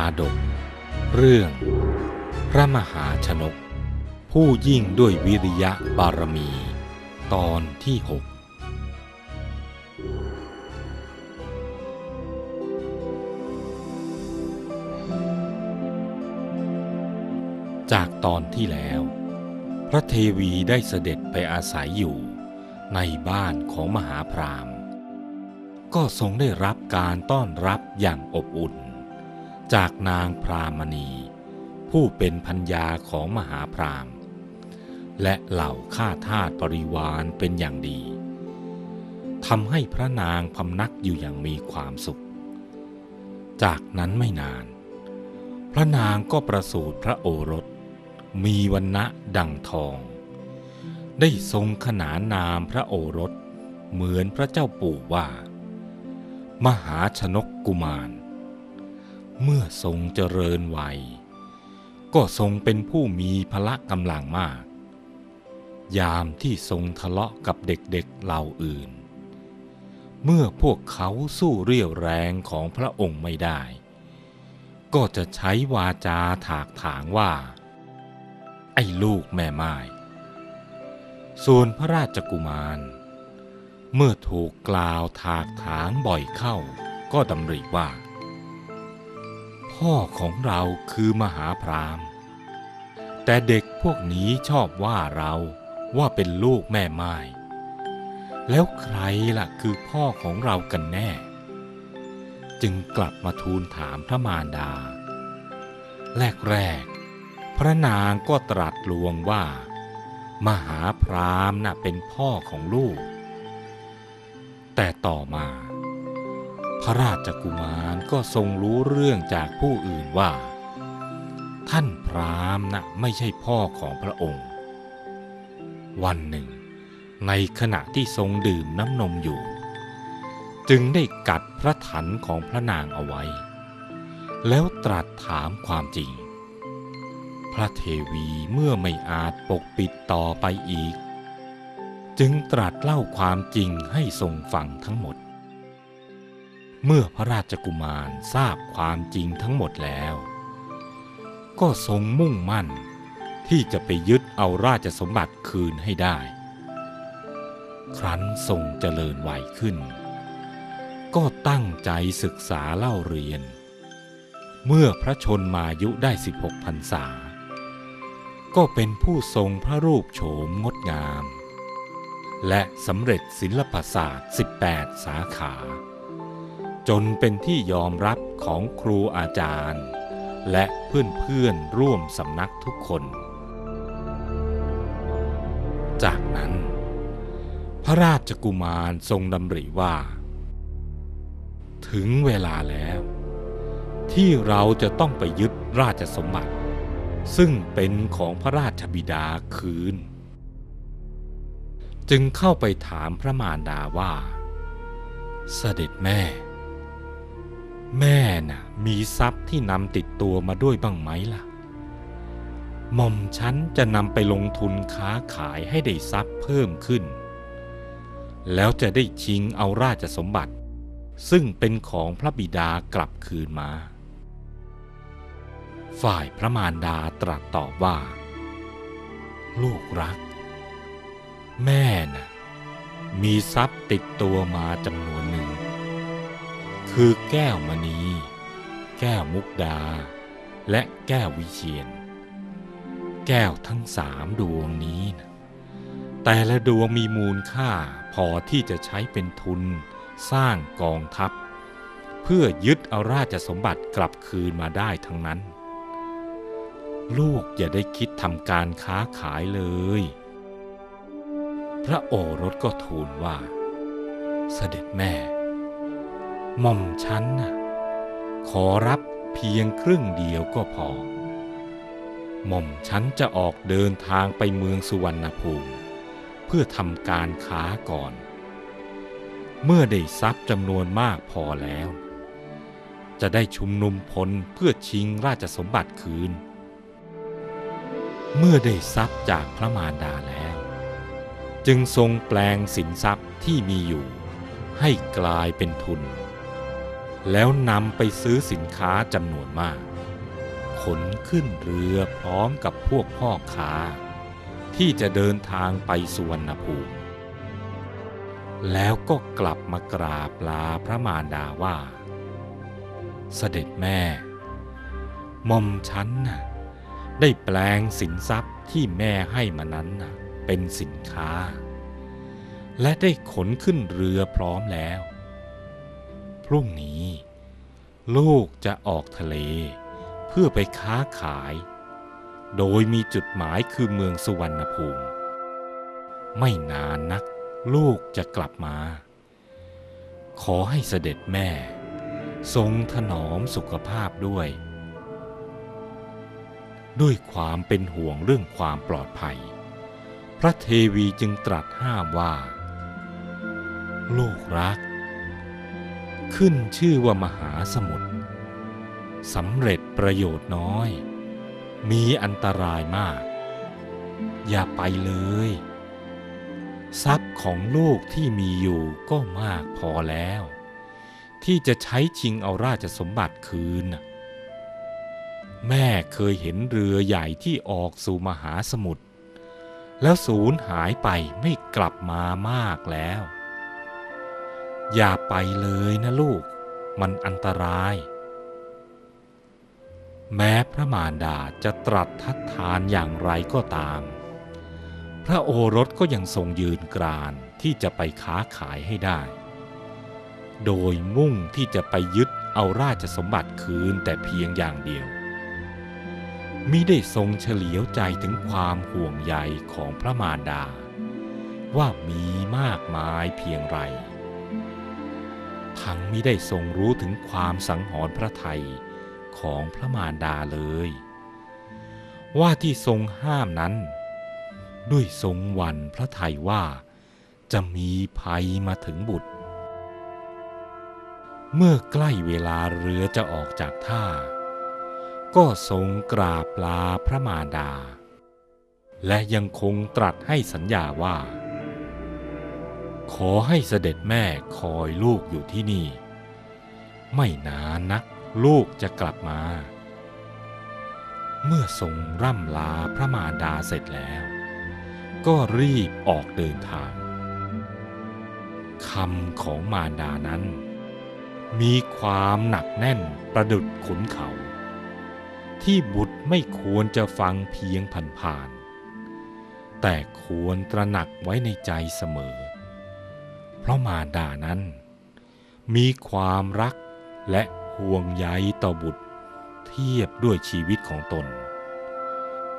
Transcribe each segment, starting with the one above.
าดก เรื่อง พระมหาชนก ผู้ยิ่งด้วยวิริยะบารมี ตอนที่หกจากตอนที่แล้ว พระเทวีได้เสด็จไปอาศัยอยู่ในบ้านของมหาพรามณ์ ก็ทรงได้รับการต้อนรับอย่างอบอุ่น จากนางพรามณี ผู้เป็นพัญญาของมหาพรามและเหล่าข้าทาสบริวารเป็นอย่างดีทำให้พระนางพำนักอยู่อย่างมีความสุข จากนั้นไม่นาน พระนางก็ประสูติพระโอรส มีวันณะดังทอง ได้ทรงขนานนามพระโอรส เหมือนพระเจ้าปู่ว่า มหาชนกกุมาร เมื่อทรงเจริญวัย ก็ทรงเป็นผู้มีพละกำลังมาก ยามที่ทรงทะเลาะกับเด็กๆเหล่าอื่น เมื่อพวกเขาสู้เรี่ยวแรงของพระองค์ไม่ได้ ก็จะใช้วาจาถากถางว่า ไอ้ลูกแม่ไม้ส่วนพระราชกุมาร เมื่อถูกกล่าวถากถางบ่อยเข้าก็ดำริว่า พ่อของเราคือมหาพรามแต่เด็กพวกนี้ชอบว่าเราว่าเป็นลูกแม่ไม้แล้วใครล่ะคือพ่อของเรากันแน่ จึงกลับมาทูลถามพระมารดา แรกๆพระนางก็ตรัสลวงว่า มหาพรามน่ะเป็นพ่อของลูก แต่ต่อมา ระราชกุมารก็ทรงรู้เรื่องจากผู้อื่นว่า ท่านพรามน่ะไม่ใช่พ่อของพระองค์ วันหนึ่ง ในขณะที่ทรงดื่มน้ำนมอยู่ จึงได้กัดพระถันของพระนางเอาไว้ แล้วตรัสถามความจริง พระเทวีเมื่อไม่อาจปกปิดต่อไปอีก จึงตรัสเล่าความจริงให้ทรงฟังทั้งหมด เมื่อพระราชกุมารทราบความจริงทั้งหมดแล้ว ก็ทรงมุ่งมั่นที่จะไปยึดเอาราชสมบัติคืนให้ได้ ครั้นทรงเจริญวัยขึ้น ก็ตั้งใจศึกษาเล่าเรียน เมื่อพระชนมายุได้ 16พรรษา ก็เป็นผู้ทรงพระรูปโฉมงดงาม และสำเร็จศิลปศาสตร์ 18 สาขา จนเป็นที่ยอมรับของครูอาจารย์ และเพื่อนๆร่วมสำนักทุกคน จากนั้น พระราชกุมารทรงดำริว่า ถึงเวลาแล้ว ที่เราจะต้องไปยึดราชสมบัติ ซึ่งเป็นของพระราชบิดาคืน จึงเข้าไปถามพระมารดาว่า เสด็จแม่ แม่น่ะมีทรัพย์ที่นำติดตัวมาด้วยบ้างไหมล่ะหม่อมฉันจะนำไปลงทุนค้าขายให้ได้ทรัพย์เพิ่มขึ้น แล้วจะได้ชิงเอาราชสมบัติ ซึ่งเป็นของพระบิดากลับคืนมา ฝ่ายพระมารดาตรัสตอบว่า ลูกรัก แม่น่ะมีทรัพย์ติดตัวมาจำนวนหนึ่ง คือแก้วมณี แก้วมุกดา และแก้ววิเชียน แก้วทั้งสามดวงนี้นะแต่ละดวงมีมูลค่าพอที่จะใช้เป็นทุนสร้างกองทัพ เพื่อยึดเอาราชสมบัติกลับคืนมาได้ทั้งนั้น ลูกอย่าได้คิดทำการค้าขายเลย พระโอรสก็ทูลว่า เสด็จแม่ หม่อมฉันน่ะขอรับเพียงครึ่งเดียวก็พอ หม่อมฉันจะออกเดินทางไปเมืองสุวรรณภูมิ เพื่อทำการค้าก่อน เมื่อได้ทรัพย์จำนวนมากพอแล้ว จะได้ชุมนุมพลเพื่อชิงราชสมบัติคืน เมื่อได้ทรัพย์จากพระมารดาแล้ว จึงทรงแปลงสินทรัพย์ที่มีอยู่ให้กลายเป็นทุน แล้วนำไปซื้อสินค้าจำนวนมาก ขนขึ้นเรือพร้อมกับพวกพ่อค้า ที่จะเดินทางไปสุวรรณภูมิ แล้วก็กลับมากราบลาพระมารดาว่า เสด็จแม่หม่อมฉันน่ะได้แปลงสินทรัพย์ที่แม่ให้มานั้นน่ะเป็นสินค้า และได้ขนขึ้นเรือพร้อมแล้ว พรุ่งนี้ ลูกจะออกทะเล เพื่อไปค้าขาย โดยมีจุดหมายคือเมืองสุวรรณภูมิ ไม่นานนักลูกจะกลับมา ขอให้เสด็จแม่ ทรงถนอมสุขภาพด้วย ด้วยความเป็นห่วงเรื่องความปลอดภัย พระเทวีจึงตรัสห้ามว่า ลูกรัก ขึ้นชื่อว่ามหาสมุทรสำเร็จประโยชน์น้อย มีอันตรายมาก อย่าไปเลย ทรัพย์ของลูกที่มีอยู่ก็มากพอแล้ว ที่จะใช้ชิงเอาราชสมบัติคืน แม่เคยเห็นเรือใหญ่ที่ออกสู่มหาสมุทรแล้วสูญหายไปไม่กลับมามากแล้ว อย่าไปเลยนะลูก มันอันตราย แม้พระมารดาจะตรัสทัดทานอย่างไรก็ตาม พระโอรสก็ยังทรงยืนกรานที่จะไปค้าขายให้ได้ โดยมุ่งที่จะไปยึดเอาราชสมบัติคืนแต่เพียงอย่างเดียวมิได้ทรงเฉลียวใจถึงความห่วงใยของพระมารดา ว่ามีมากมายเพียงไร ทั้งมิได้ทรงรู้ถึงความสังหรณ์พระไทยของพระมารดาเลย ว่าที่ทรงห้ามนั้น ด้วยทรงวันพระไทยว่าจะมีภัยมาถึงบุตร เมื่อใกล้เวลาเรือจะออกจากท่า ก็ทรงกราบลาพระมารดา และยังคงตรัสให้สัญญาว่า ขอให้เสด็จแม่คอยลูกอยู่ที่นี่ ไม่นานนักลูกจะกลับมา เมื่อทรงร่ำลาพระมารดาเสร็จแล้ว ก็รีบออกเดินทางคำของมารดานั้น มีความหนักแน่นประดุดขุนเขา ที่บุตรไม่ควรจะฟังเพียงผ่านๆแต่ควรตระหนักไว้ในใจเสมอ ราะมารดานั้น มีความรักและห่วงใยต่อบุตร เทียบด้วยชีวิตของตน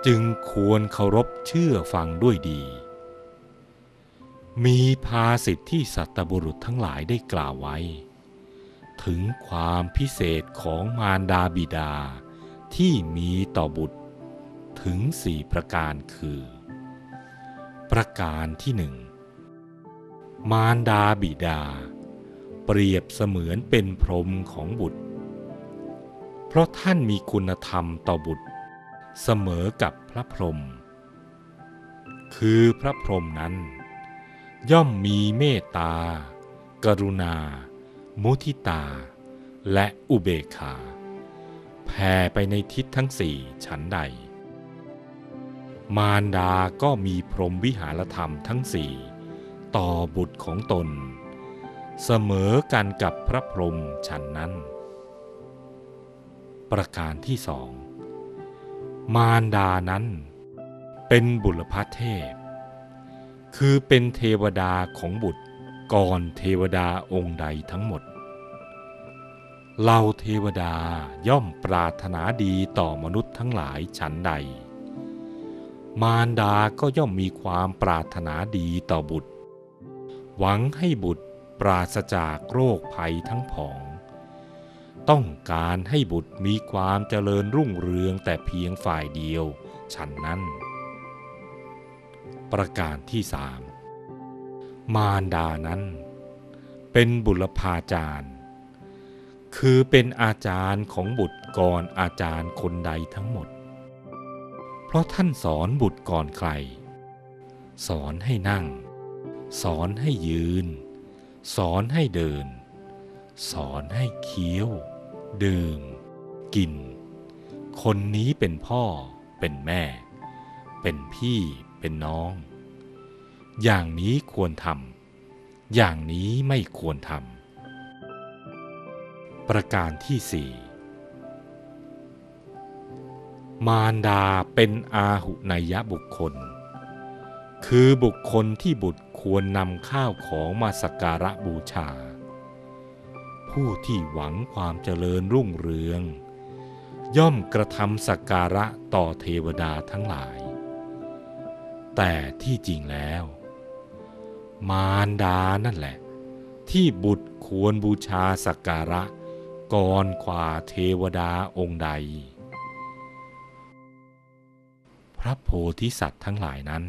จึงควรเคารพเชื่อฟังด้วยดี มีภาสิทธิที่สัตบุรุษทั้งหลายได้กล่าวไว้ ถึงความพิเศษของมารดาบิดาที่มีต่อบุตรถึงสี่ประการคือ ประการที่หนึ่ง มารดาบิดา เปรียบเสมือนเป็นพรหมของบุตร เพราะท่านมีคุณธรรมต่อบุตร เสมอกับพระพรหมคือพระพรหมนั้น ย่อมมีเมตตา กรุณา มุทิตา และอุเบกขาแผ่ไปในทิศทั้งสี่ฉันใด มารดาก็มีพรหมวิหารธรรมทั้งสี่ ต่อบุตรของตน เสมอกันกับพระพรหมฉันนั้น ประการที่สอง มารดานั้น เป็นบุรพเทพ คือเป็นเทวดาของบุตรก่อนเทวดาองค์ใดทั้งหมดเหล่าเทวดาย่อมปรารถนาดีต่อมนุษย์ทั้งหลายฉันใด มารดาก็ย่อมมีความปรารถนาดีต่อบุตร หวังให้บุตรปราศจากโรคภัยทั้งผอง ต้องการให้บุตรมีความเจริญรุ่งเรืองแต่เพียงฝ่ายเดียว ฉันนั้น ประการที่สามมารดานั้น เป็นบุรพาจารย์ คือเป็นอาจารย์ของบุตรก่อนอาจารย์คนใดทั้งหมด เพราะท่านสอนบุตรก่อนใคร สอนให้นั่ง สอนให้ยืน สอนให้เดิน สอนให้เคี้ยว ดื่ม กิน คนนี้เป็นพ่อ เป็นแม่ เป็นพี่เป็นน้อง อย่างนี้ควรทำอย่างนี้ไม่ควรทำประการที่สี่มารดาเป็นอาหุนยบุคคล คือบุคคลที่บุตรควรนำข้าวของมาสักการะบูชา ผู้ที่หวังความเจริญรุ่งเรือง ย่อมกระทำสักการะต่อเทวดาทั้งหลาย แต่ที่จริงแล้ว มารดานั่นแหละ ที่บุตรควรบูชาสักการะก่อนกว่าเทวดาองค์ใด พระโพธิสัตว์ทั้งหลายนั้น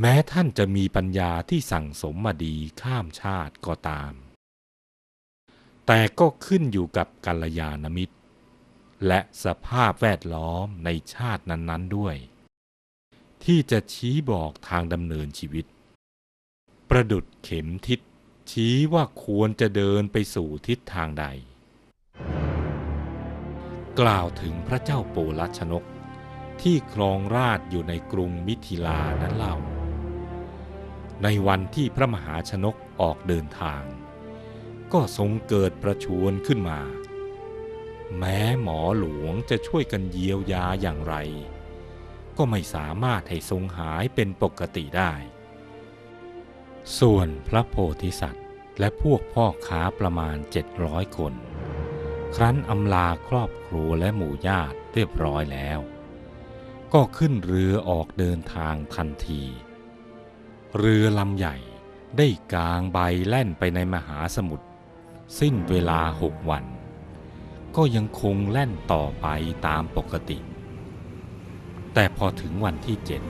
แม้ท่านจะมีปัญญาที่สั่งสมมาดีข้ามชาติก็ตาม แต่ก็ขึ้นอยู่กับกัลยาณมิตร และสภาพแวดล้อมในชาตินั้น ๆด้วย ที่จะชี้บอกทางดำเนินชีวิต ประดุดเข็มทิศชี้ว่าควรจะเดินไปสู่ทิศทางใด กล่าวถึงพระเจ้าโปลัชนกที่ครองราชอยู่ในกรุงมิถิลานั้นเล่า ในวันที่พระมหาชนกออกเดินทาง ก็ทรงเกิดประชวนขึ้นมา แม้หมอหลวงจะช่วยกันเยียวยาอย่างไร ก็ไม่สามารถให้ทรงหายเป็นปกติได้ ส่วนพระโพธิสัตว์และพวกพ่อค้าประมาณเจ็ดร้อยคน ครั้นอำลาครอบครัวและหมู่ญาติเรียบร้อยแล้ว ก็ขึ้นเรือออกเดินทางทันที เรือลำใหญ่ได้กางใบแล่นไปในมหาสมุทรสิ้นเวลาหกวัน ก็ยังคงแล่นต่อไปตามปกติ แต่พอถึงวันที่เจ็ด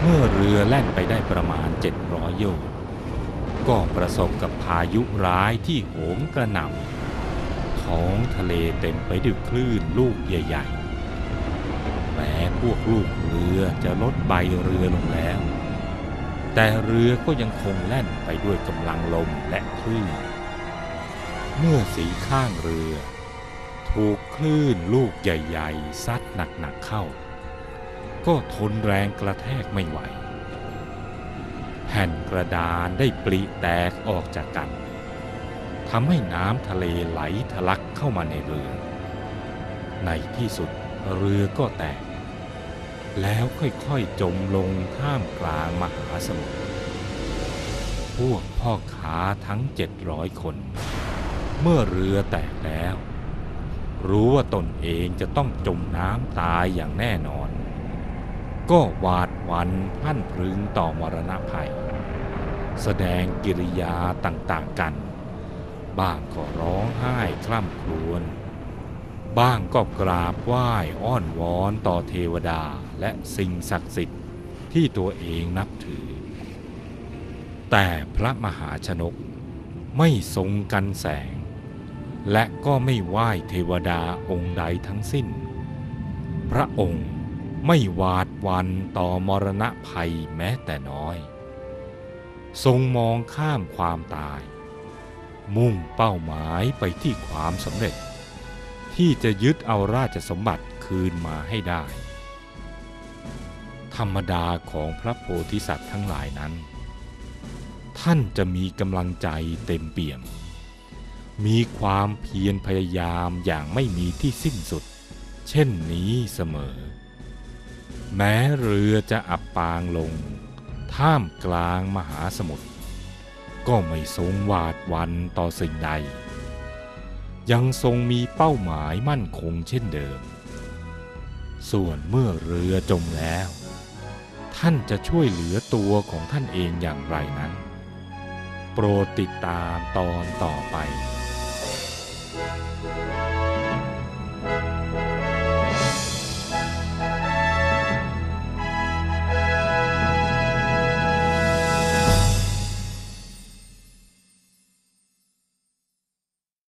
เมื่อเรือแล่นไปได้ประมาณ 700 โยชน์ก็ประสบกับพายุร้ายที่โหมกระหน่ำท้องทะเลเต็มไปด้วยคลื่นลูกใหญ่ๆแม้พวกลูกเรือจะลดใบเรือลงแล้ว แต่เรือก็ยังคงแล่นไปด้วยกำลังลมและคลื่น เมื่อสีข้างเรือ ถูกคลื่นลูกใหญ่ๆ ซัดหนักๆเข้า ก็ทนแรงกระแทกไม่ไหว แผ่นกระดานได้ปริแตกออกจากกันทำให้น้ำทะเลไหลทะลักเข้ามาในเรือ ในที่สุดเรือก็แตก แล้วค่อยๆจมลงท่ามกลางมหาสมุทร พวกพ่อค้าทั้งเจ็ดร้อยคน เมื่อเรือแตกแล้ว รู้ว่าตนเองจะต้องจมน้ำตายอย่างแน่นอน ก็หวาดวันพันพรึงต่อมรณะภัย แสดงกิริยาต่างๆกัน บ้างก็ร้องไห้คล่ำครวญบ้างก็กราบไหว้อ้อนวอนต่อเทวดา และสิ่งศักดิ์สิทธิ์ที่ตัวเองนับถือ แต่พระมหาชนกไม่ทรงกันแสง และก็ไม่ไหว้เทวดาองค์ใดทั้งสิ้น พระองค์ไม่หวาดวันต่อมรณะภัยแม้แต่น้อย ทรงมองข้ามความตาย มุ่งเป้าหมายไปที่ความสำเร็จ ที่จะยึดเอาราชสมบัติคืนมาให้ได้ ธรรมดาของพระโพธิสัตว์ทั้งหลายนั้น ท่านจะมีกำลังใจเต็มเปี่ยม มีความเพียรพยายามอย่างไม่มีที่สิ้นสุด เช่นนี้เสมอ แม้เรือจะอับปางลง ท่ามกลางมหาสมุทรก็ไม่ทรงหวาดวันต่อสิ่งใด ยังทรงมีเป้าหมายมั่นคงเช่นเดิม ส่วนเมื่อเรือจมแล้ว ท่านจะช่วยเหลือตัวของท่านเองอย่างไรนั้น โปรดติดตามตอนต่อไป